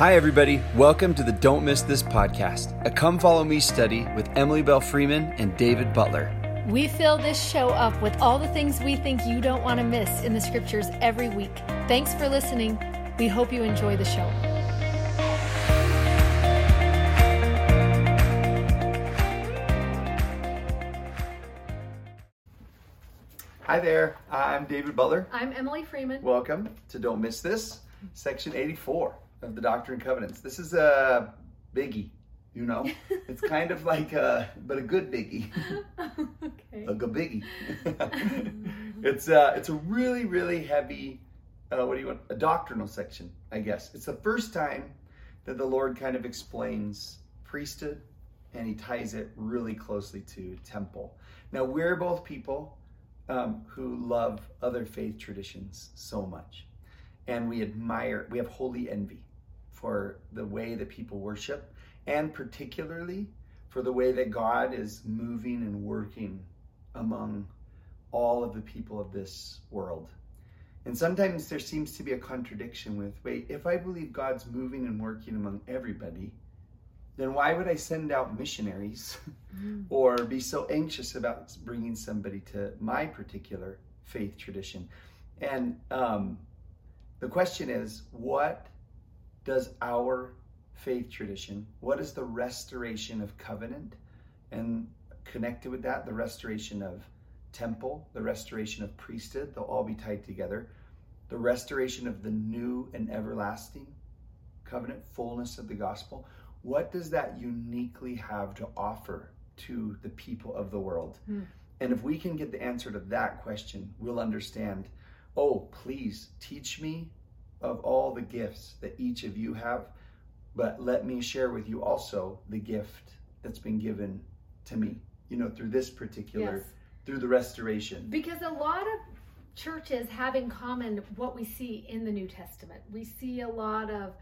Hi, everybody. Welcome to the Don't Miss This podcast, a come follow me study with Emily Belle Freeman and David Butler. We fill this show up with all the things we think you don't want to miss in the scriptures every week. Thanks for listening. We hope you enjoy the show. Hi there. I'm David Butler. I'm Emily Freeman. Welcome to Don't Miss This, section 84 of the Doctrine and Covenants. This is a biggie, you know? It's kind of like a, but a good biggie. okay. a good biggie. it's, uh, it's a really, really heavy, uh, what do you want? A doctrinal section, I guess. It's the first time that the Lord kind of explains priesthood and he ties it really closely to temple. Now, we're both people um, who love other faith traditions so much. And we admire, we have holy envy for the way that people worship, and particularly for the way that God is moving and working among all of the people of this world. And sometimes there seems to be a contradiction with wait, if I believe God's moving and working among everybody, then why would I send out missionaries mm. or be so anxious about bringing somebody to my particular faith tradition? And um, the question is, what does our faith tradition, what is the restoration of covenant? And connected with that, the restoration of temple, the restoration of priesthood, they'll all be tied together. The restoration of the new and everlasting covenant, fullness of the gospel. What does that uniquely have to offer to the people of the world? Mm. And if we can get the answer to that question, we'll understand oh, please teach me of all the gifts that each of you have, but let me share with you also the gift that's been given to me, you know, through this particular, yes. through the restoration. Because a lot of churches have in common what we see in the New Testament. We see a lot of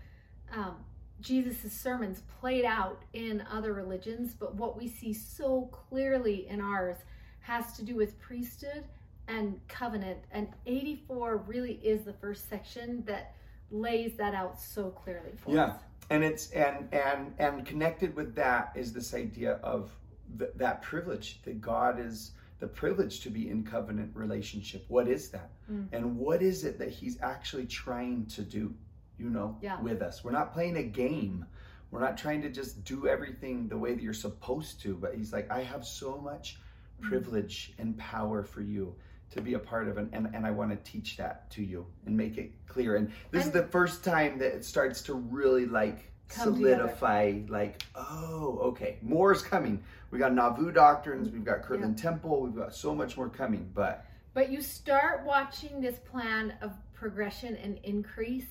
um, Jesus' sermons played out in other religions, but what we see so clearly in ours has to do with priesthood and covenant. And 84 really is the first section that lays that out so clearly for yeah. us. Yeah. And it's and and and connected with that is this idea of th- that privilege that God is the privilege to be in covenant relationship. What is that? Mm. And what is it that he's actually trying to do, you know, yeah. with us? We're not playing a game. We're not trying to just do everything the way that you're supposed to, but he's like, I have so much mm. privilege and power for you to be a part of and, and, and I want to teach that to you and make it clear. And this and is the first time that it starts to really like solidify together. like, oh, okay, more is coming. We got Nauvoo doctrines, we've got Kirtland yeah. Temple, we've got so much more coming, but but you start watching this plan of progression and increase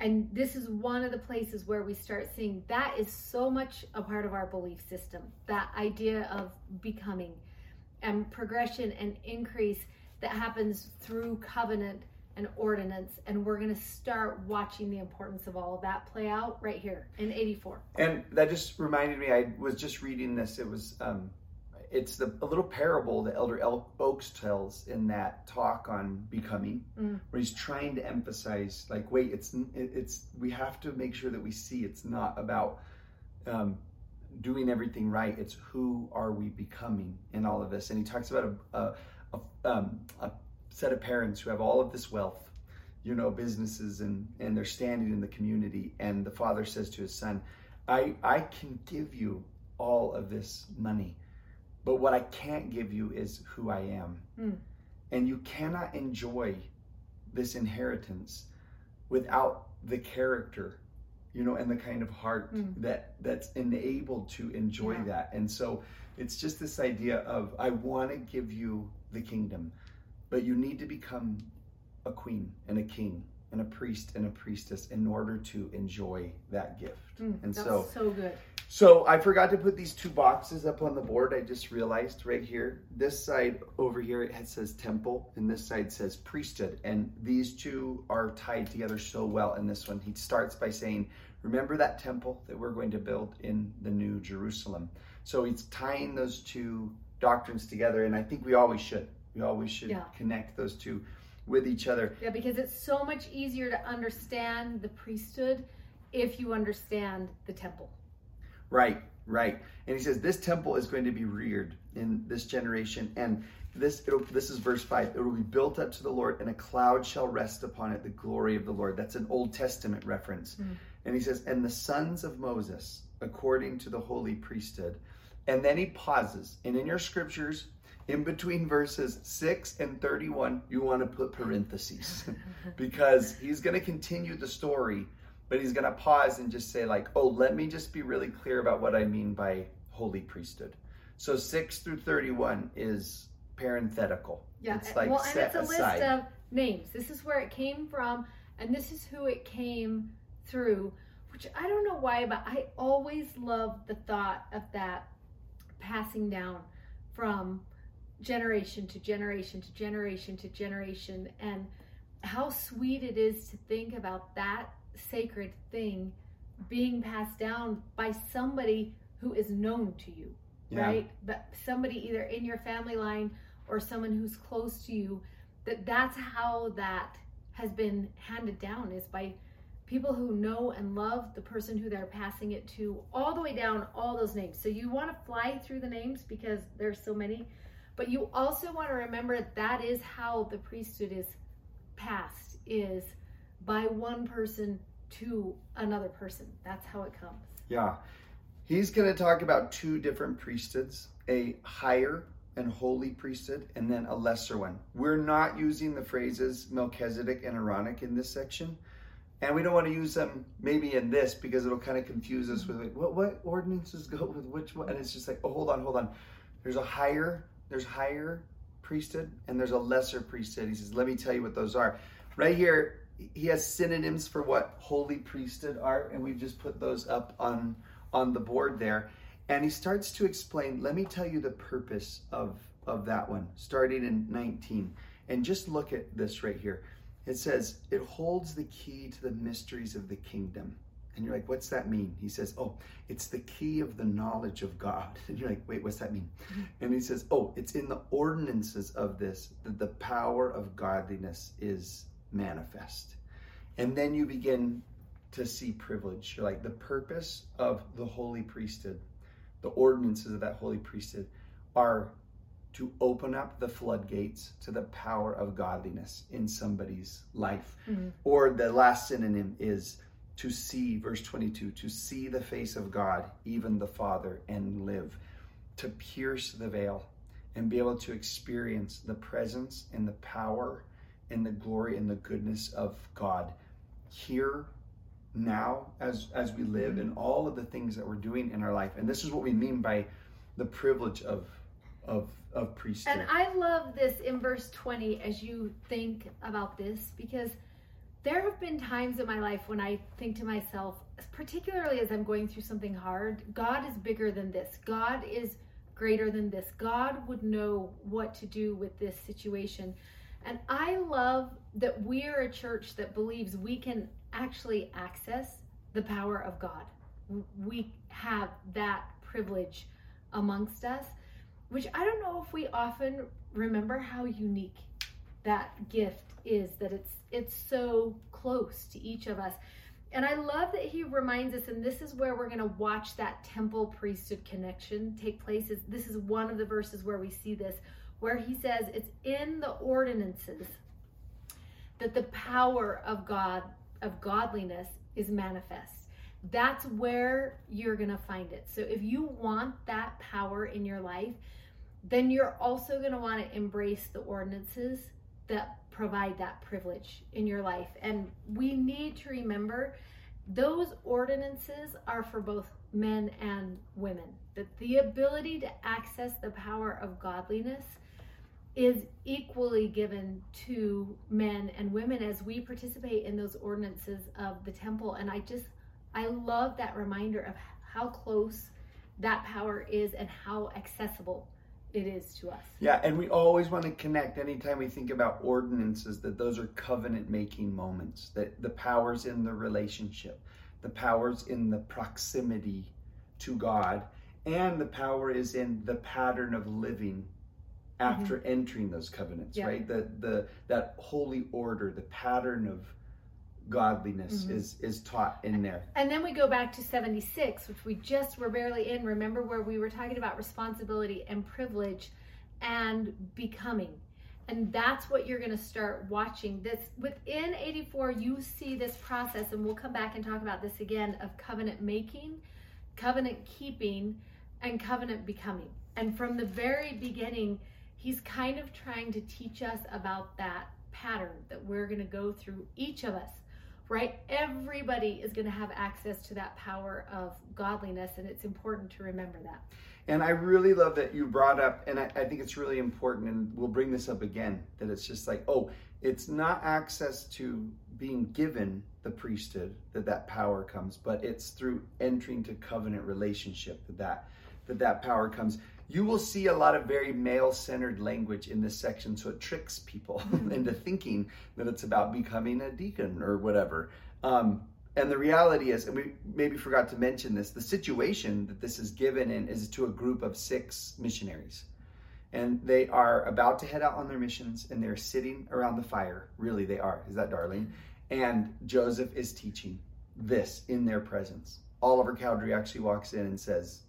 and this is one of the places where we start seeing that is so much a part of our belief system that idea of becoming and progression and increase that happens through covenant and ordinance and we're going to start watching the importance of all of that play out right here in 84 and that just reminded me i was just reading this it was um it's the a little parable that elder El oaks tells in that talk on becoming mm. where he's trying to emphasize like wait it's it's we have to make sure that we see it's not about um, doing everything right it's who are we becoming in all of this and he talks about a a, um, a set of parents who have all of this wealth, you know, businesses, and, and they're standing in the community. And the father says to his son, I, I can give you all of this money, but what I can't give you is who I am. Mm. And you cannot enjoy this inheritance without the character you know and the kind of heart mm. that that's enabled to enjoy yeah. that and so it's just this idea of i want to give you the kingdom. But you need to become a queen and a king and a priest and a priestess in order to enjoy that gift. Mm, and so so good. So I forgot to put these two boxes up on the board. I just realized right here. This side over here it says temple, and this side says priesthood. And these two are tied together so well. In this one, he starts by saying, "Remember that temple that we're going to build in the New Jerusalem." So he's tying those two doctrines together, and I think we always should. We always should yeah. connect those two with each other. Yeah, because it's so much easier to understand the priesthood if you understand the temple. Right, right. And he says this temple is going to be reared in this generation, and this this is verse five. It will be built up to the Lord, and a cloud shall rest upon it, the glory of the Lord. That's an Old Testament reference. Mm-hmm. And he says, and the sons of Moses, according to the holy priesthood. And then he pauses, and in your scriptures, in between verses 6 and 31, you want to put parentheses. Because he's going to continue the story but he's going to pause and just say like oh let me just be really clear about what i mean by holy priesthood. So 6 through 31 is parenthetical. Yeah it's like well and it's a aside. list of names. This is where it came from and this is who it came through which i don't know why but i always love the thought of that passing down from generation to generation to generation to generation and how sweet it is to think about that sacred thing being passed down by somebody who is known to you, yeah. right? But somebody either in your family line or someone who's close to you. That that's how that has been handed down is by people who know and love the person who they're passing it to, all the way down all those names. So you want to fly through the names because there's so many, but you also want to remember that is how the priesthood is passed is by one person to another person. That's how it comes. Yeah. He's going to talk about two different priesthoods a higher and holy priesthood, and then a lesser one. We're not using the phrases Melchizedek and Aaronic in this section. And we don't want to use them maybe in this because it'll kind of confuse us with like, what what ordinances go with which one? And it's just like, oh, hold on, hold on. There's a higher, there's higher priesthood, and there's a lesser priesthood. He says, let me tell you what those are. Right here, he has synonyms for what holy priesthood are, and we've just put those up on on the board there. And he starts to explain. Let me tell you the purpose of of that one, starting in 19. And just look at this right here. It says it holds the key to the mysteries of the kingdom. And you're like, what's that mean? He says, oh, it's the key of the knowledge of God. And you're like, wait, what's that mean? Mm-hmm. And he says, oh, it's in the ordinances of this that the power of godliness is manifest. And then you begin to see privilege. You're like the purpose of the holy priesthood, the ordinances of that holy priesthood are to open up the floodgates to the power of godliness in somebody's life. Mm-hmm. Or the last synonym is to see, verse 22, to see the face of God, even the Father, and live, to pierce the veil and be able to experience the presence and the power and the glory and the goodness of God here now as as we live in all of the things that we're doing in our life and this is what we mean by the privilege of of of priesthood. And i love this in verse 20 as you think about this because there have been times in my life when i think to myself particularly as i'm going through something hard god is bigger than this. God is greater than this. God would know what to do with this situation. And I love that we're a church that believes we can actually access the power of God. We have that privilege amongst us, which I don't know if we often remember how unique that gift is that it's it's so close to each of us. And I love that he reminds us, and this is where we're going to watch that temple priesthood connection take place. Is this is one of the verses where we see this where he says it's in the ordinances that the power of God, of godliness, is manifest. That's where you're going to find it. So if you want that power in your life, then you're also going to want to embrace the ordinances that provide that privilege in your life. And we need to remember those ordinances are for both men and women. That the ability to access the power of godliness is equally given to men and women as we participate in those ordinances of the temple. And I just, I love that reminder of how close that power is and how accessible it is to us. Yeah, and we always want to connect anytime we think about ordinances that those are covenant making moments, that the powers in the relationship, the powers in the proximity to God, and the power is in the pattern of living after mm-hmm. entering those covenants, yeah. right? The the that holy order, the pattern of godliness Mhm. is is taught in there. And then we go back to 76, which we just were barely in. Remember where we were talking about responsibility and privilege and becoming. And that's what you're going to start watching. This within 84, you see this process, and we'll come back and talk about this again of covenant making, covenant keeping, and covenant becoming. And from the very beginning, he's kind of trying to teach us about that pattern that we're going to go through, each of us right? Everybody is going to have access to that power of godliness, and it's important to remember that. And I really love that you brought up, and I, I think it's really important, and we'll bring this up again, that it's just like, oh, it's not access to being given the priesthood that that power comes, but it's through entering to covenant relationship that that, that, that power comes. You will see a lot of very male centered language in this section, so it tricks people into thinking that it's about becoming a deacon or whatever. Um, and the reality is, and we maybe forgot to mention this, the situation that this is given in is to a group of six missionaries. And they are about to head out on their missions and they're sitting around the fire. Really, they are. Is that darling? And Joseph is teaching this in their presence. Oliver Cowdery actually walks in and says,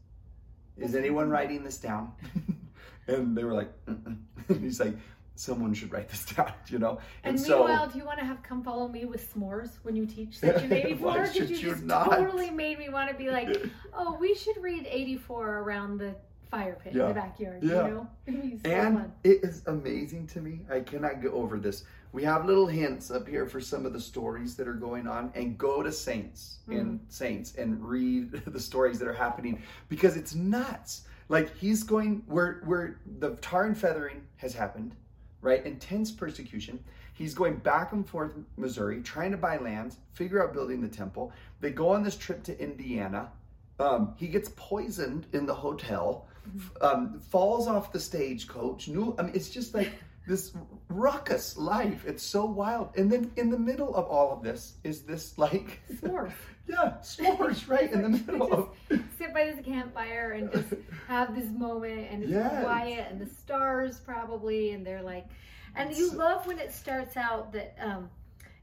Is anyone writing this down? and they were like, Mm-mm. and he's like, Someone should write this down, you know? And, so, meanwhile, do you want to have come follow me with s'mores when you teach section 84? Why Because should you you just not? totally made me want to be like, oh, we should read 84 around the fire pit in the backyard, Yeah. you know? It'd be so and fun. it is amazing to me. I cannot get over this. We have little hints up here for some of the stories that are going on, and go to Saints and Saints and read the stories that are happening because it's nuts. Like he's going where where the tar and feathering has happened, right? Intense persecution. He's going back and forth Missouri, trying to buy lands, figure out building the temple. They go on this trip to Indiana. Um, he gets poisoned in the hotel, um, falls off the stagecoach. New, I mean, it's just like this ruckus life. It's so wild. And then in the middle of all of this is this like, S'mores. yeah, s'mores right in the middle of. Sit by this campfire and just have this moment, and it's Yes. quiet, and the stars probably, and they're like, and you love when it starts out that um,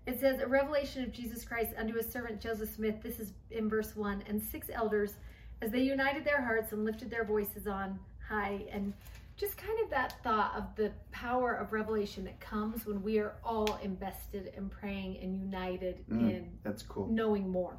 it says a revelation of Jesus Christ unto his servant Joseph Smith. This is in verse one, and six elders, as they united their hearts and lifted their voices on high, and just kind of that thought of the power of revelation that comes when we are all invested in praying and united Mm. in That's cool. knowing more.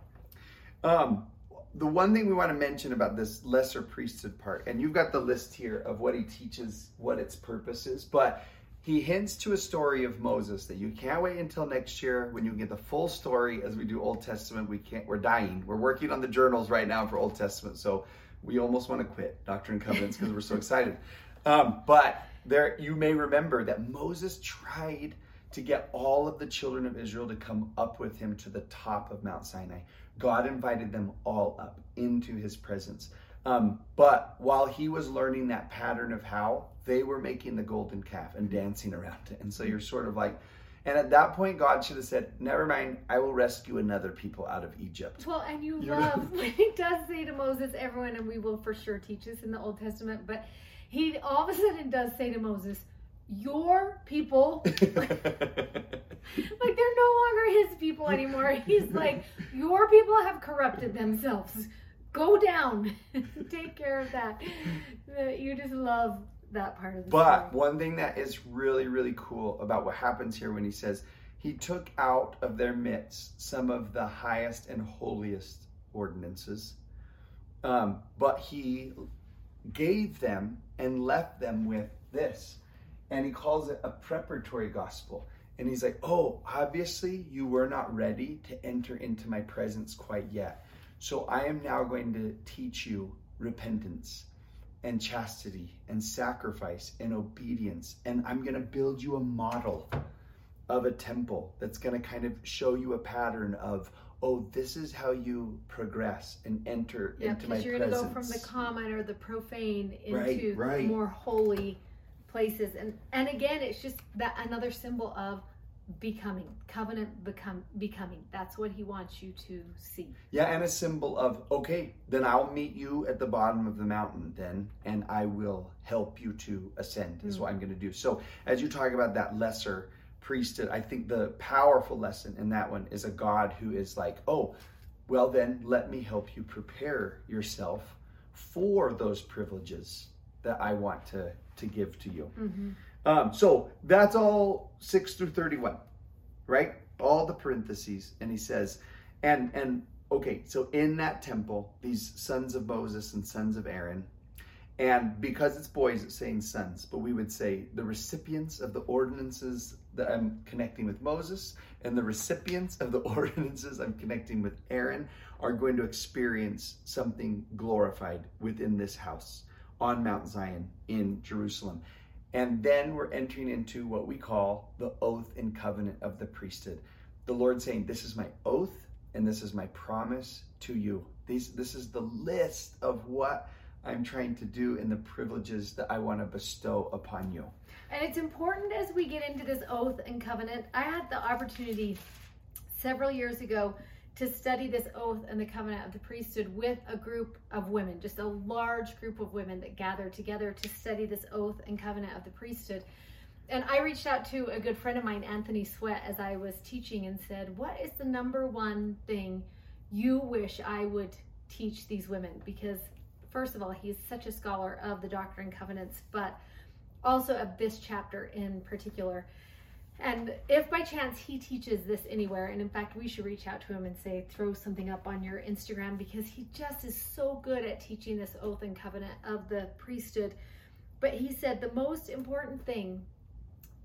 Um, the one thing we want to mention about this lesser priesthood part, and you've got the list here of what he teaches, what its purpose is, but he hints to a story of Moses that you can't wait until next year when you get the full story as we do Old Testament. We can't, we're dying. We're working on the journals right now for Old Testament, so we almost want to quit Doctrine and Covenants because we're so excited. Um, but there, you may remember that Moses tried to get all of the children of Israel to come up with him to the top of Mount Sinai. God invited them all up into his presence. Um, but while he was learning that pattern of how, they were making the golden calf and dancing around it. And so you're sort of like, and at that point, God should have said, Never mind, I will rescue another people out of Egypt. Well, and you You love when he does say to Moses, everyone, and we will for sure teach this in the Old Testament, but he all of a sudden does say to Moses, Your people, like they're no longer his people anymore. He's like, Your people have corrupted themselves. Go down, take care of that. You just love that part of the But story. one thing that is really, really cool about what happens here when he says, He took out of their midst some of the highest and holiest ordinances, um, but he gave them and left them with this. And he calls it a preparatory gospel. And he's like, Oh, obviously you were not ready to enter into my presence quite yet. So I am now going to teach you repentance and chastity and sacrifice and obedience. And I'm going to build you a model of a temple that's going to kind of show you a pattern of, oh, this is how you progress and enter Yeah, into my because you're going to go from the common or the profane Right, into right. more holy places, and and again, it's just that another symbol of becoming covenant become becoming. That's what he wants you to see. Yeah, and a symbol of, okay, then I'll meet you at the bottom of the mountain then, and I will help you to ascend, is Mm. what I'm going to do. So, as you talk about that lesser priesthood, I think the powerful lesson in that one is a God who is like, oh, well, then let me help you prepare yourself for those privileges that I want to, to give to you. Mm-hmm. Um, so that's all 6 through 31, right? All the parentheses. And he says, and, and, okay, so in that temple, these sons of Moses and sons of Aaron, and because it's boys, it's saying sons, but we would say the recipients of the ordinances that I'm connecting with Moses and the recipients of the ordinances I'm connecting with Aaron are going to experience something glorified within this house on Mount Zion in Jerusalem. And then we're entering into what we call the oath and covenant of the priesthood. The Lord saying, This is my oath and this is my promise to you. These, this is the list of what I'm trying to do and the privileges that I want to bestow upon you. And it's important as we get into this oath and covenant. I had the opportunity several years ago to study this oath and the covenant of the priesthood with a group of women, just a large group of women that gathered together to study this oath and covenant of the priesthood. And I reached out to a good friend of mine, Anthony Sweat, as I was teaching and said, What is the number one thing you wish I would teach these women? Because, first of all, he's such a scholar of the Doctrine and Covenants, but also of this chapter in particular. And if by chance he teaches this anywhere, and in fact, we should reach out to him and say, throw something up on your Instagram because he just is so good at teaching this oath and covenant of the priesthood. But he said the most important thing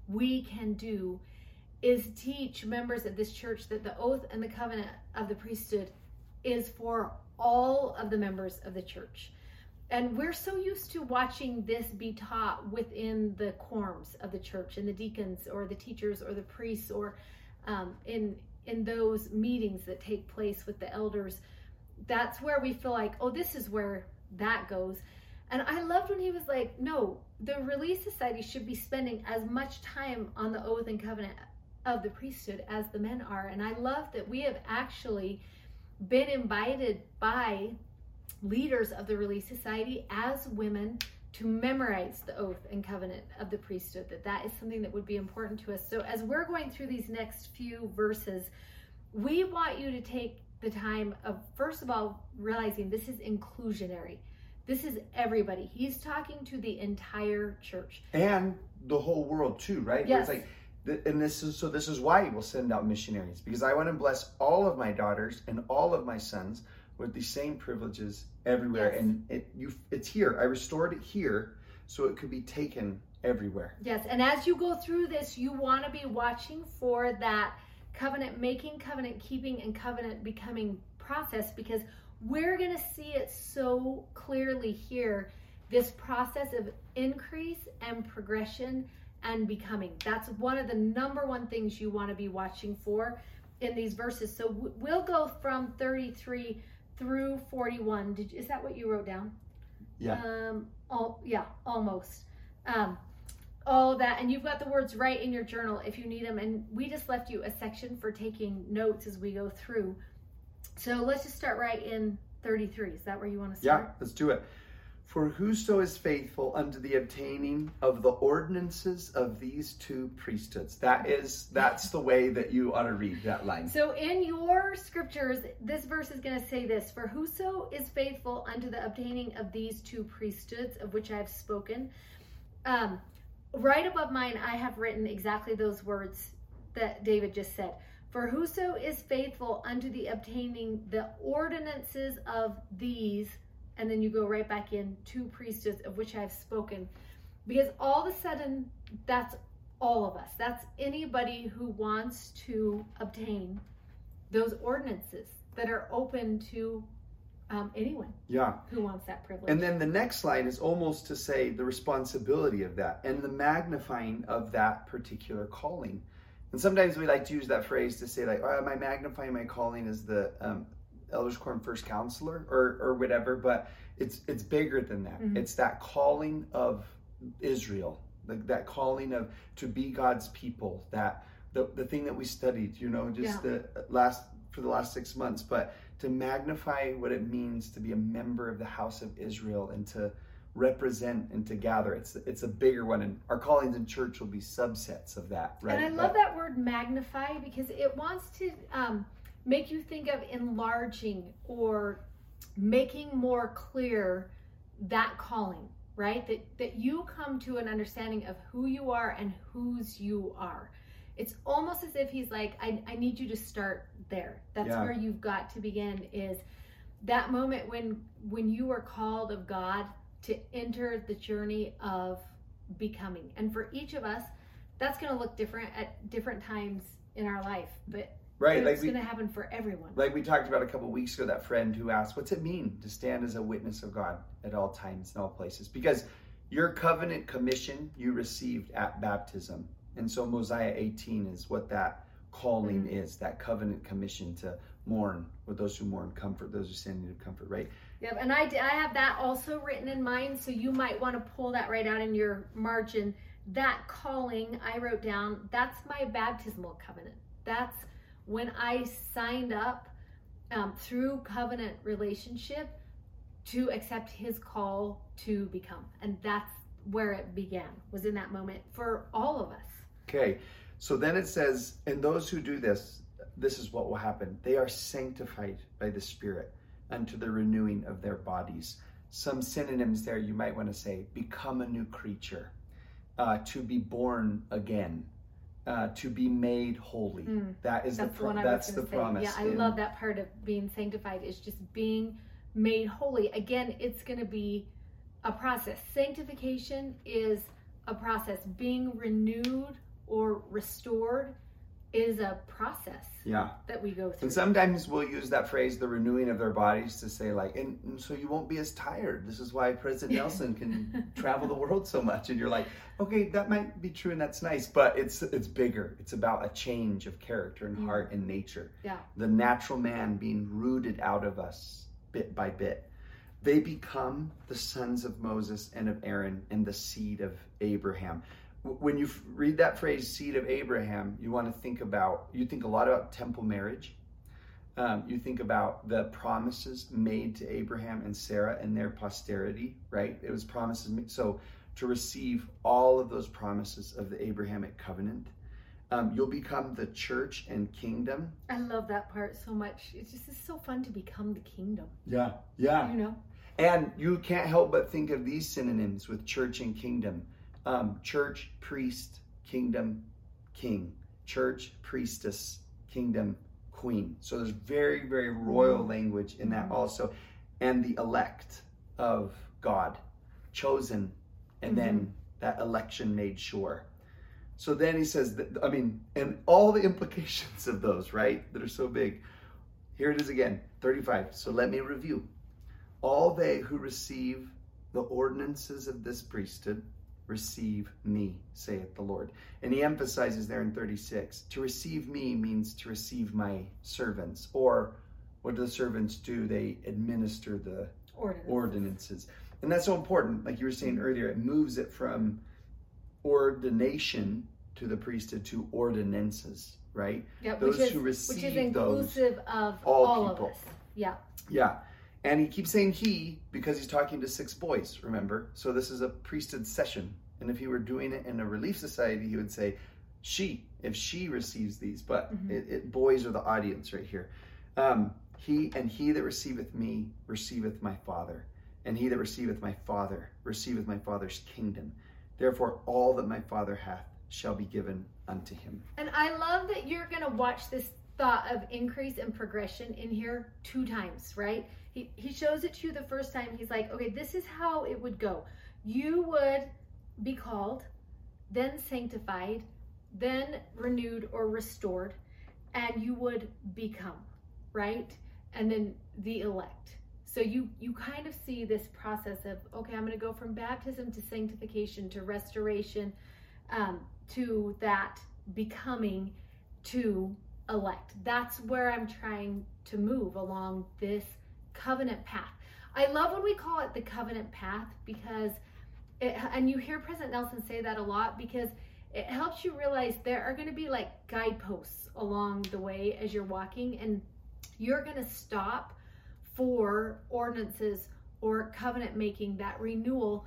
we can do is teach members of this church that the oath and the covenant of the priesthood is for all of the members of the church and we're so used to watching this be taught within the quorums of the church and the deacons or the teachers or the priests or um, in in those meetings that take place with the elders that's where we feel like oh this is where that goes. And i loved when he was like no the relief society should be spending as much time on the oath and covenant of the priesthood as the men are. And i love that we have actually been invited by leaders of the Relief Society as women to memorize the oath and covenant of the priesthood that that is something that would be important to us. So as we're going through these next few verses we want you to take the time of first of all realizing this is inclusionary. This is everybody. He's talking to the entire church. And the whole world too right? Yes. it's like and this is so this is why we'll send out missionaries because i want to bless all of my daughters and all of my sons with the same privileges everywhere. Yes. and it you it's here. I restored it here so it could be taken everywhere. Yes and as you go through this you want to be watching for that covenant making covenant keeping and covenant becoming process because we're going to see it so clearly here this process of increase and progression and becoming. That's one of the number one things you want to be watching for in these verses. So we'll go from 33 through 41. Did is that what you wrote down? Yeah. Um. All yeah, almost. Um. All that, and you've got the words right in your journal if you need them. And we just left you a section for taking notes as we go through. So let's just start right in 33. Is that where you want to start? Yeah, let's do it. For whoso is faithful unto the obtaining of the ordinances of these two priesthoods. That is, that's the way that you ought to read that line. So in your scriptures, this verse is going to say this For whoso is faithful unto the obtaining of these two priesthoods of which I have spoken. Um, right above mine, I have written exactly those words that David just said. For whoso is faithful unto the obtaining the ordinances of these and then you go right back in to priesthoods of which I've spoken. Because all of a sudden, that's all of us. That's anybody who wants to obtain those ordinances that are open to um, anyone. Yeah. Who wants that privilege. And then the next slide is almost to say the responsibility of that and the magnifying of that particular calling. And sometimes we like to use that phrase to say like, oh, am I magnifying my calling as the um, elders quorum first counselor or or whatever but it's it's bigger than that mm-hmm. it's that calling of israel like that calling of to be god's people that the, the thing that we studied you know just yeah. the last for the last six months but to magnify what it means to be a member of the house of israel and to represent and to gather. It's it's a bigger one, and our callings in church will be subsets of that, right? And I love that word magnify because it wants to um, make you think of enlarging or making more clear that calling, right? That that you come to an understanding of who you are and whose you are. It's almost as if he's like, I, I need you to start there. That's Yeah. where you've got to begin is that moment when when you are called of God to enter the journey of becoming. And for each of us, that's going to look different at different times in our life, but right, like it's going to happen for everyone. like we talked about a couple weeks ago. That friend who asked, "What's it mean to stand as a witness of God at all times and all places?" Because your covenant commission you received at baptism, and so Mosiah 18 is what that calling Mhm. is. That covenant commission to mourn with those who mourn, comfort those who stand in need of comfort. Right? Yep, and i i have that also written in mind, so you might want to pull that right out in your margin. That calling I wrote down, that's my baptismal covenant. That's when I signed up um, through covenant relationship to accept his call to become. And that's where it began, was in that moment for all of us. Okay, so then it says, and those who do this, this is what will happen. They are sanctified by the Spirit unto the renewing of their bodies. Some synonyms there you might want to say become a new creature, uh, to be born again, uh, to be made holy. Mm, that is the, pro- that's the say. promise. Yeah, I in- love that part of being sanctified is just being made holy. Again, it's going to be a process. Sanctification is a process. Being renewed or restored is a process Yeah. that we go through. And sometimes we'll use that phrase, the renewing of their bodies, to say, like, and, and so you won't be as tired. This is why President Nelson can travel the world so much. And you're like, okay, that might be true and that's nice, but it's it's bigger. It's about a change of character and Mm. heart and nature. Yeah. The natural man being rooted out of us bit by bit. They become the sons of Moses and of Aaron and the seed of Abraham. When you read that phrase, seed of Abraham, you want to think about, you think a lot about temple marriage. Um, you think about the promises made to Abraham and Sarah and their posterity, right? It was promises. ma- So to receive all of those promises of the Abrahamic covenant, um, you'll become the church and kingdom. I love that part so much. It's just it's so fun to become the kingdom. Yeah, yeah. You know? And you can't help but think of these synonyms with church and kingdom um, church, priest, kingdom, king. Church, priestess, kingdom, queen. So there's very, very royal language in that Mhm. also. And the elect of God, chosen, and then that election made sure. So then he says, that, I mean, and all the implications of those, right, that are so big. Here it is again, 35. So let me review. All they who receive the ordinances of this priesthood receive me, saith the Lord. And he emphasizes there in 36 to receive me means to receive my servants. Or what do the servants do? They administer the Ordinance. ordinances. And that's so important. Like you were saying earlier, it moves it from ordination to the priesthood to ordinances, right? Yep, Those which is, who which is receive those, inclusive of all all, people. of us. Yeah. Yeah. And he keeps saying he because he's talking to six boys, remember? So this is a priesthood session. And if he were doing it in a relief society, he would say she, if she receives these. But Mhm. it, it, boys are the audience right here. Um, he and he that receiveth me receiveth my Father. And he that receiveth my Father receiveth my Father's kingdom. Therefore, all that my Father hath shall be given unto him. And I love that you're going to watch this thought of increase and progression in here two times, right? He, he shows it to you the first time. He's like, okay, this is how it would go. You would be called, then sanctified, then renewed or restored, and you would become, right? And then the elect. So you you kind of see this process of okay, I'm going to go from baptism to sanctification to restoration um, to that becoming to elect. That's where I'm trying to move along this covenant path. I love when we call it the covenant path because it, and you hear President Nelson say that a lot because it helps you realize there are going to be like guideposts along the way as you're walking and you're going to stop for ordinances or covenant making, that renewal.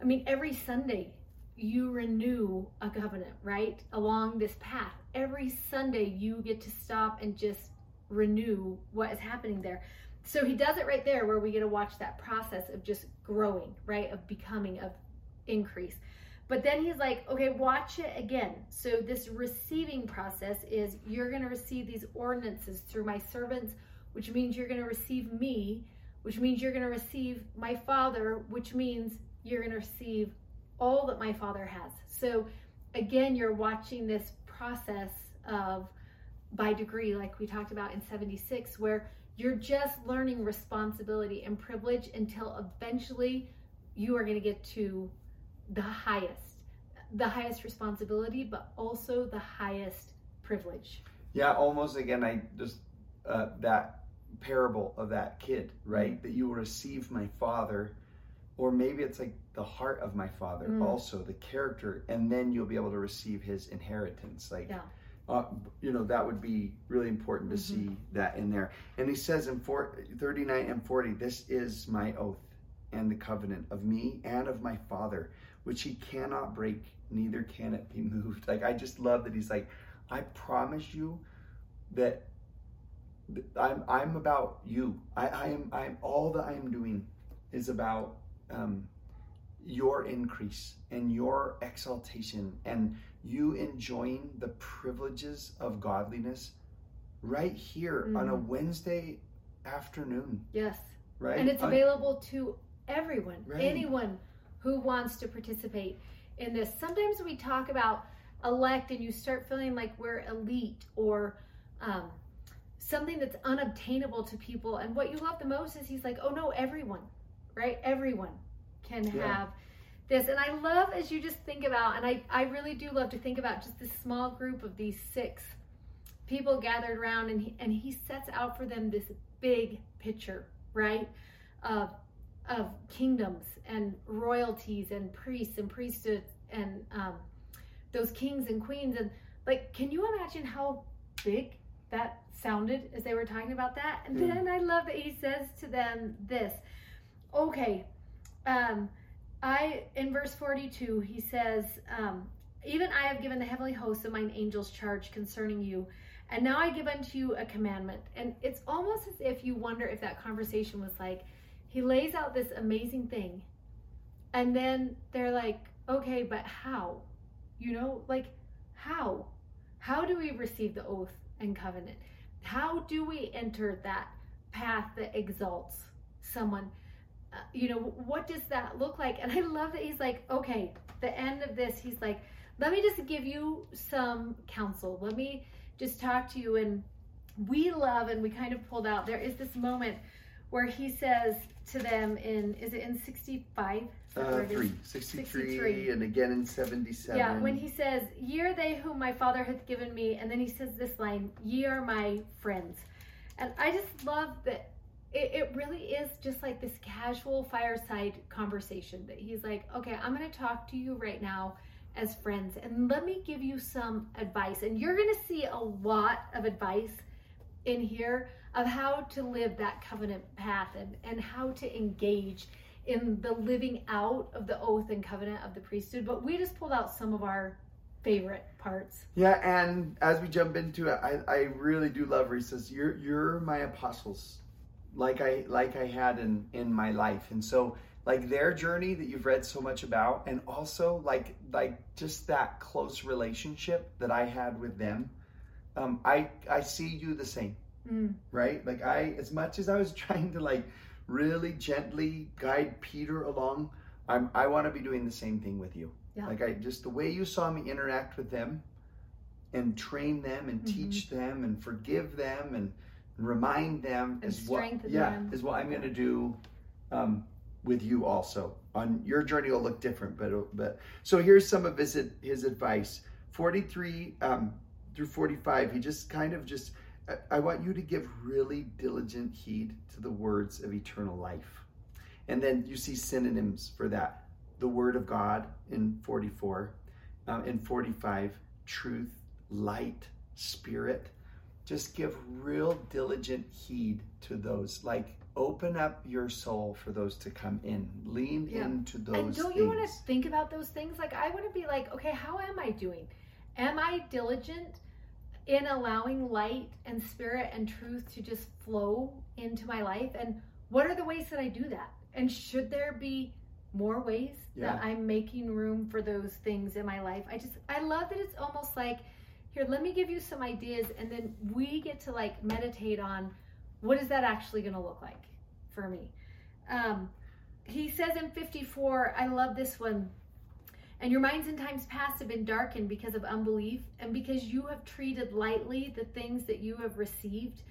I mean, every Sunday you renew a covenant, right? Along this path. Every Sunday you get to stop and just renew what is happening there. So he does it right there where we get to watch that process of just growing, right? Of becoming, of increase. But then he's like, okay, watch it again. So this receiving process is you're going to receive these ordinances through my servants, which means you're going to receive me, which means you're going to receive my father, which means you're going to receive all that my father has. So again, you're watching this process of by degree, like we talked about in 76, where you're just learning responsibility and privilege until eventually you are going to get to the highest, the highest responsibility, but also the highest privilege. Yeah, almost again, I just, uh, that parable of that kid, right? That you will receive my father, or maybe it's like the heart of my father, mm. also the character, and then you'll be able to receive his inheritance. Like, yeah. Uh, you know that would be really important to mm-hmm. see that in there and he says in four, 39 and 40 this is my oath and the covenant of me and of my father which he cannot break, neither can it be moved. Like, I just love that he's like, I promise you that I'm, I'm about you. I, I am, I'm all that I am doing is about um, your increase and your exaltation and you enjoying the privileges of godliness right here mm. on a mm. Wednesday afternoon. Yes. Right. And it's available to everyone, right. anyone who wants to participate in this. Sometimes we talk about elect and you start feeling like we're elite or um, something that's unobtainable to people. And what you love the most is he's like, oh no, everyone, right? Everyone can yeah. have this. And I love as you just think about, and I, I really do love to think about just this small group of these six people gathered around and he, and he sets out for them this big picture, right? Of of kingdoms and royalties and priests and priesthoods and um, those kings and queens and like can you imagine how big that sounded as they were talking about that and mm. then i love that he says to them this okay um i in verse 42 he says um even i have given the heavenly hosts of mine angels charge concerning you and now i give unto you a commandment. And it's almost as if you wonder if that conversation was like he lays out this amazing thing and then they're like okay but how? You know like how? How do we receive the oath and covenant? How do we enter that path that exalts someone you know what does that look like? And i love that he's like okay the end of this he's like let me just give you some counsel. Let me just talk to you. And we love and we kind of pulled out there is this moment where he says to them in is it in 65 uh, three. 63, 63 and again in 77 yeah when he says ye are they whom my father hath given me and then he says this line ye are my friends. And i just love that it, it really is just like this casual fireside conversation that he's like okay i'm going to talk to you right now as friends and let me give you some advice and you're going to see a lot of advice in here of how to live that covenant path and, and how to engage in the living out of the oath and covenant of the priesthood. But we just pulled out some of our favorite parts. Yeah, and as we jump into it, I, I really do love says, You're you're my apostles, like I like I had in, in my life. And so like their journey that you've read so much about, and also like like just that close relationship that I had with them. Um, I I see you the same Mm. Right? Like I, as much as I was trying to like really gently guide Peter along, I'm, I want to be doing the same thing with you. Yeah. Like I just the way you saw me interact with them and train them and mm-hmm. teach them and forgive them and remind them and is what yeah them. is what I'm going to do um, with you also. On your journey will look different, but but so here's some of his his advice. 43 um, through 45, he just kind of just I want you to give really diligent heed to the words of eternal life. And then you see synonyms for that the Word of God in 44, uh, in 45, truth, light, spirit. Just give real diligent heed to those. Like open up your soul for those to come in. Lean Yeah. into those and don't you want to think about those things? Like, I want to be like, okay, how am I doing? Am I diligent in allowing light and spirit and truth to just flow into my life? And what are the ways that I do that? And should there be more ways that I'm making room for those things in my life? I just, I love that it's almost like, here, let me give you some ideas, and then we get to like meditate on what is that actually going to look like for me. Um, he says in 54, I love this one. And your minds in times past have been darkened because of unbelief and because you have treated lightly the things that you have received.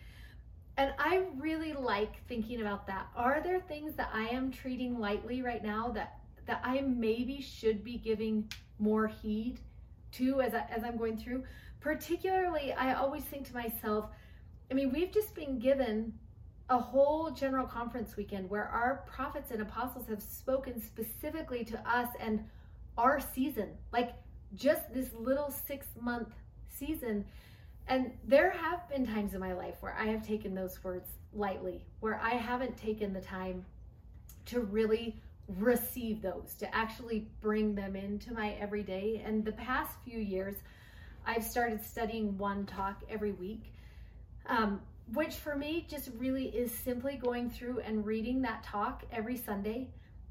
And I really like thinking about that. Are there things that I am treating lightly right now that that I maybe should be giving more heed to as I, as I'm going through? Particularly, I always think to myself, I mean, we've just been given a whole general conference weekend where our prophets and apostles have spoken specifically to us and our season, like just this little six month season. And there have been times in my life where I have taken those words lightly, where I haven't taken the time to really receive those, to actually bring them into my everyday. And the past few years, I've started studying one talk every week. Um, which for me just really is simply going through and reading that talk every Sunday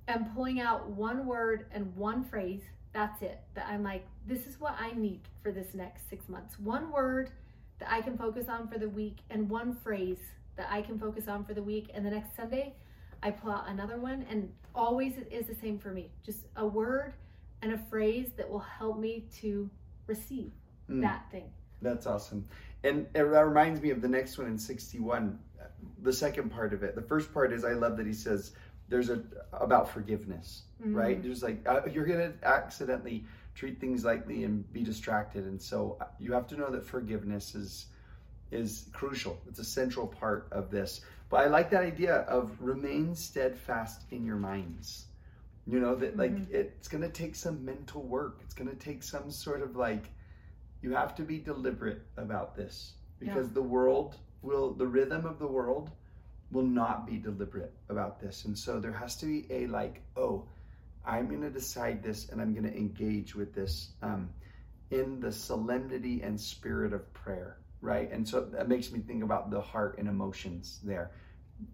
and pulling out one word and one phrase. That's it. That I'm like, this is what I need for this next six months. One word that I can focus on for the week and one phrase that I can focus on for the week. And the next Sunday, I pull out another one. And always it is the same for me just a word and a phrase that will help me to receive Mm. that thing. That's awesome. And it, that reminds me of the next one in 61, the second part of it. The first part is I love that he says there's a about forgiveness, right? There's like uh, you're going to accidentally treat things lightly and be distracted and so uh, you have to know that forgiveness is is crucial. It's a central part of this. But I like that idea of remain steadfast in your minds. You know that like Mhm. it's going to take some mental work. It's going to take some sort of like you have to be deliberate about this because the world will the rhythm of the world will not be deliberate about this. And so there has to be a like oh i'm going to decide this and i'm going to engage with this um, in the solemnity and spirit of prayer right? And so that makes me think about the heart and emotions there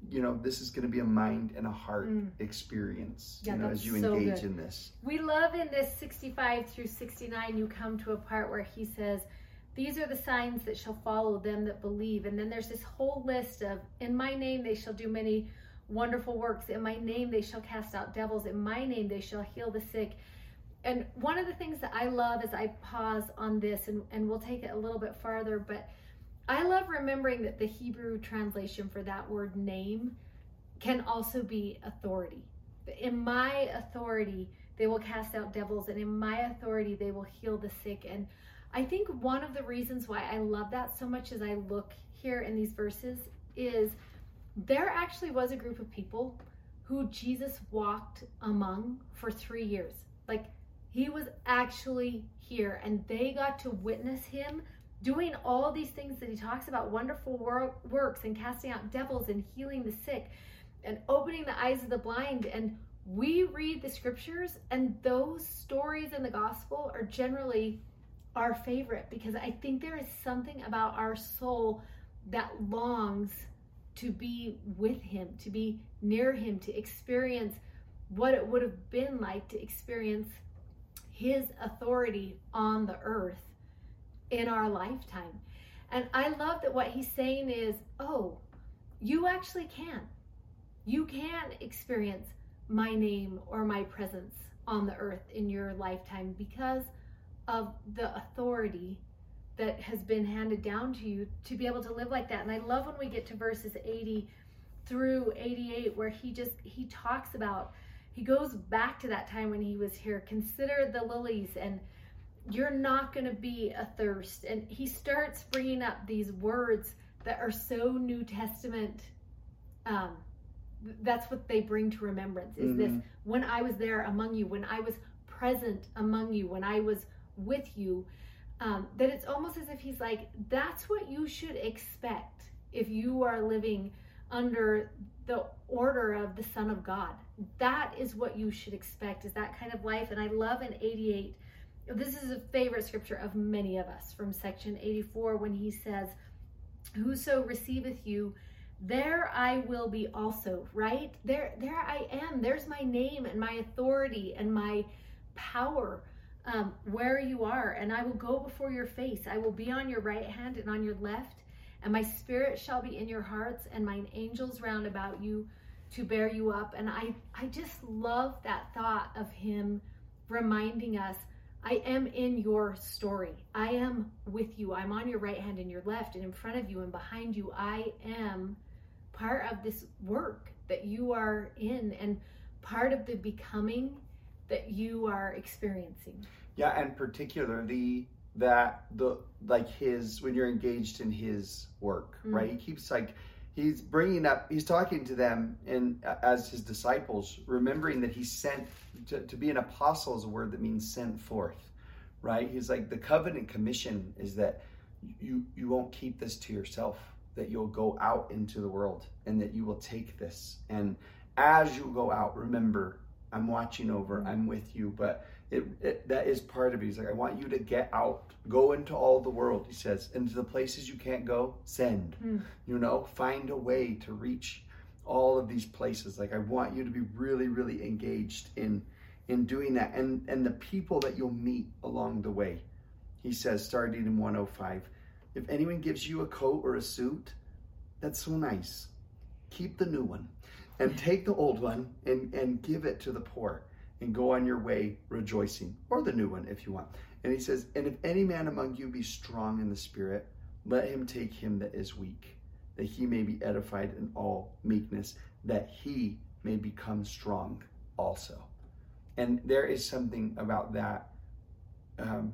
you know this is going to be a mind and a heart Mm. experience Yeah, you know as you so engage good. in this We love in this 65 through 69, you come to a part where he says, These are the signs that shall follow them that believe. And then there's this whole list of, In my name they shall do many wonderful works. In my name they shall cast out devils. In my name they shall heal the sick. And one of the things that I love is I pause on this, and, and we'll take it a little bit farther, but I love remembering that the Hebrew translation for that word name can also be authority. In my authority, they will cast out devils, and in my authority, they will heal the sick. And I think one of the reasons why I love that so much as I look here in these verses is there actually was a group of people who Jesus walked among for three years. Like he was actually here, and they got to witness him doing all these things that he talks about wonderful wor- works and casting out devils and healing the sick and opening the eyes of the blind. And we read the scriptures and those stories in the gospel are generally our favorite because I think there is something about our soul that longs to be with him, to be near him, to experience what it would have been like to experience his authority on the earth in our lifetime. And I love that what he's saying is, oh, you actually can. You can experience my name or my presence on the earth in your lifetime because of the authority that has been handed down to you to be able to live like that. And I love when we get to verses 80 through 88 where he just he talks about he goes back to that time when he was here. Consider the lilies and you're not going to be a thirst. And he starts bringing up these words that are so New Testament um that's what they bring to remembrance is this Mhm. when I was there among you, when I was present among you, when I was with you. um, that it's almost as if he's like, that's what you should expect if you are living under the order of the Son of God. That is what you should expect, is that kind of life. And I love in 88, this is a favorite scripture of many of us from section 84 when he says, Whoso receiveth you, there I will be also, right? There, there I am. There's my name and my authority and my power um, where you are, and I will go before your face. I will be on your right hand and on your left, and my spirit shall be in your hearts, and mine angels round about you to bear you up. And I, I just love that thought of him reminding us I am in your story. I am with you. I'm on your right hand and your left, and in front of you and behind you. I am part of this work that you are in, and part of the becoming that you are experiencing. Yeah, and particularly that the like his when you're engaged in his work, mm. right? He keeps like he's bringing up he's talking to them and as his disciples remembering that he sent to, to be an apostle is a word that means sent forth right he's like the covenant commission is that you you won't keep this to yourself that you'll go out into the world and that you will take this and as you go out remember I'm watching over. I'm with you. But it, it, that is part of it. He's like, I want you to get out, go into all the world. He says, into the places you can't go, send. Mm. You know, find a way to reach all of these places. Like I want you to be really, really engaged in in doing that, and and the people that you'll meet along the way. He says, starting in 105, if anyone gives you a coat or a suit, that's so nice. Keep the new one and take the old one and, and give it to the poor and go on your way rejoicing, or the new one if you want. And he says, And if any man among you be strong in the spirit, let him take him that is weak, that he may be edified in all meekness, that he may become strong also. And there is something about that. Um,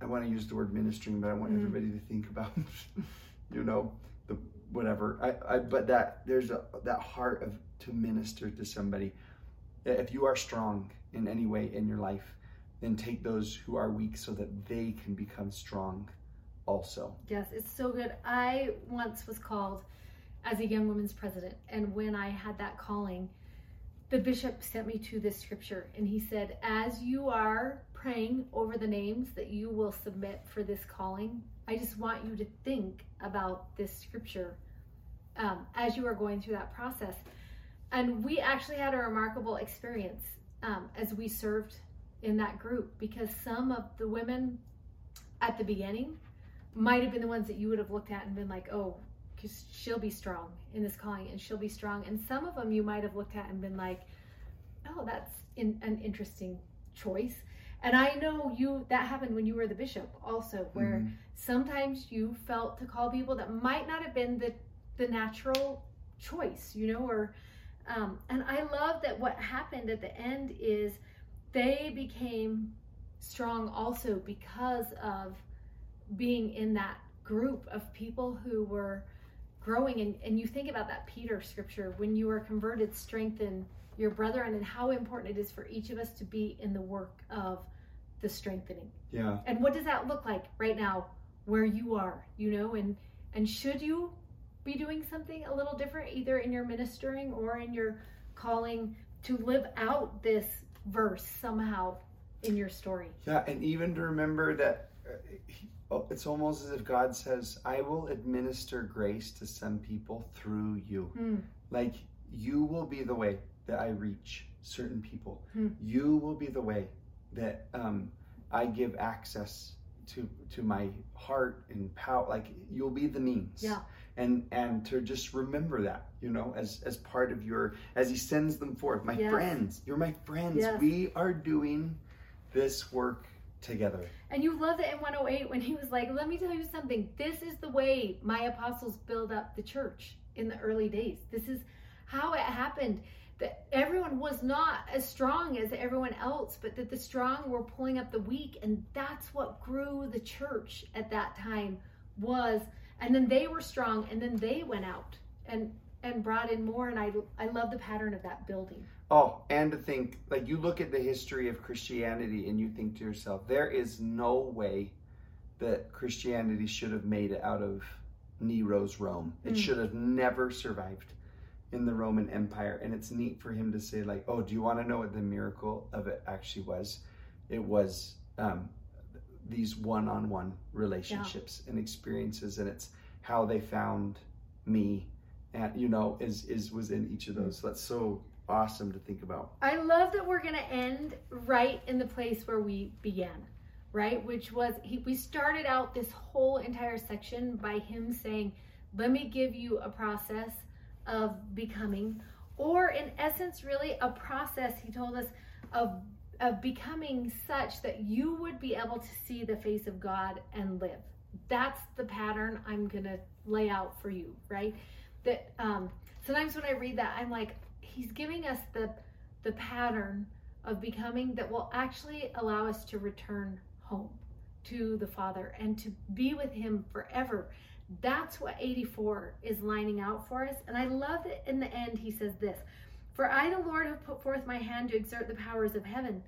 I want to use the word ministering, but I want mm. everybody to think about, you know, the whatever. I, I but that there's a that heart of to minister to somebody. If you are strong in any way in your life, then take those who are weak so that they can become strong also. Yes, it's so good. I once was called as a young women's president, and when I had that calling, the bishop sent me to this scripture, and he said, As you are praying over the names that you will submit for this calling, I just want you to think about this scripture um, as you are going through that process. And we actually had a remarkable experience um, as we served in that group because some of the women at the beginning might have been the ones that you would have looked at and been like, oh, because she'll be strong in this calling and she'll be strong. And some of them you might have looked at and been like, oh, that's in, an interesting choice. And I know you that happened when you were the bishop also, where mm-hmm. sometimes you felt to call people that might not have been the the natural choice, you know, or um, and I love that what happened at the end is they became strong also because of being in that group of people who were growing and, and you think about that peter scripture when you are converted strengthen your brethren and how important it is for each of us to be in the work of the strengthening. Yeah. And what does that look like right now where you are, you know, and and should you be doing something a little different either in your ministering or in your calling to live out this verse somehow in your story. Yeah, and even to remember that uh, oh, it's almost as if God says, I will administer grace to some people through you. Mm. Like you will be the way that I reach certain people. Hmm. You will be the way that um, I give access to to my heart and power. Like you'll be the means. Yeah. And and to just remember that, you know, as as part of your as He sends them forth. My yes. friends, you're my friends. Yes. We are doing this work together. And you love it in 108 when he was like, "Let me tell you something. This is the way my apostles build up the church in the early days. This is how it happened." that everyone was not as strong as everyone else, but that the strong were pulling up the weak. And that's what grew the church at that time was. And then they were strong and then they went out. And and brought in more and I I love the pattern of that building. Oh, and to think, like you look at the history of Christianity and you think to yourself, there is no way that Christianity should have made it out of Nero's Rome. It Mm. should have never survived in the Roman Empire. And it's neat for him to say, like, oh, do you want to know what the miracle of it actually was? It was um, these one-on-one relationships and experiences, and it's how they found me, and you know, is is was in each of those. That's so awesome to think about. I love that we're to end right in the place where we began, right? Which was he, we started out this whole entire section by him saying, "Let me give you a process of becoming," or in essence, really a process. He told us of of becoming such that you would be able to see the face of God and live. That's the pattern I'm going to lay out for you, right? That um, sometimes when I read that, I'm like, he's giving us the the pattern of becoming that will actually allow us to return home to the Father and to be with Him forever. That's what 84 is lining out for us. And I love that in the end, he says this For I, the Lord, have put forth my hand to exert the powers of heaven.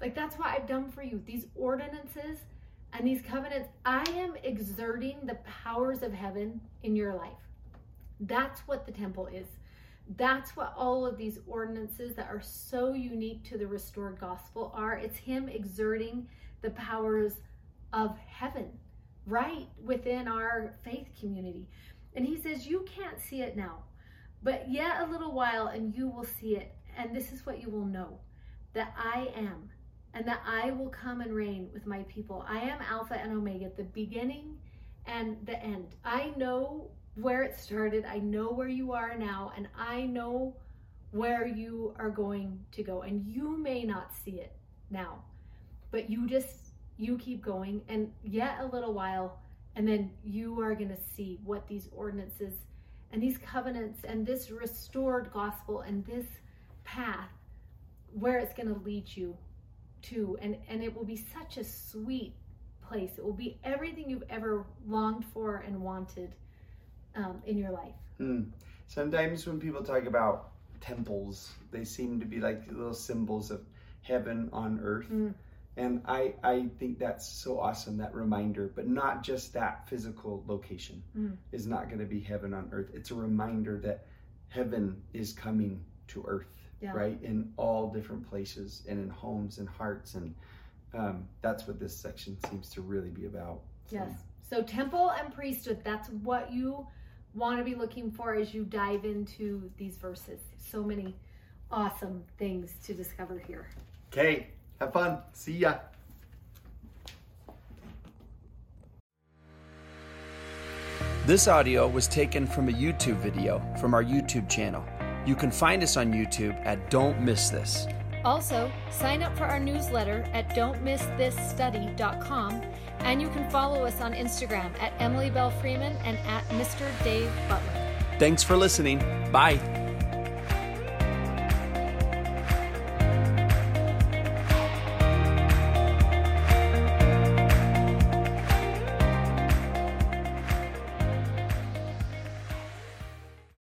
Like that's what I've done for you. These ordinances and these covenants, I am exerting the powers of heaven in your life. That's what the temple is. That's what all of these ordinances that are so unique to the restored gospel are. It's Him exerting the powers of heaven right within our faith community. And He says, You can't see it now, but yet a little while and you will see it. And this is what you will know that I am, and that I will come and reign with my people. I am Alpha and Omega, the beginning and the end. I know where it started. I know where you are now, and I know where you are going to go. And you may not see it now, but you just you keep going, and yet a little while, and then you are going to see what these ordinances and these covenants and this restored gospel and this path where it's going to lead you to and and it will be such a sweet place it will be everything you've ever longed for and wanted um, in your life Hmm. Sometimes when people talk about temples, they seem to be like little symbols of heaven on earth. Mm. And I, I think that's so awesome, that reminder. But not just that physical location Mm. is not going to be heaven on earth. It's a reminder that heaven is coming to earth, Yeah. right? In all different places and in homes and hearts. And um, that's what this section seems to really be about. So, yes so temple and priesthood that's what you want to be looking for as you dive into these verses so many awesome things to discover here Okay, have fun. See ya. This audio was taken from a YouTube video from our YouTube channel. You can find us on YouTube at Don't Miss This. Also, sign up for our newsletter at don'tmissthisstudy.com and you can follow us on Instagram at Emily Belle Freeman and at Mr. Dave Butler. Thanks for listening. Bye.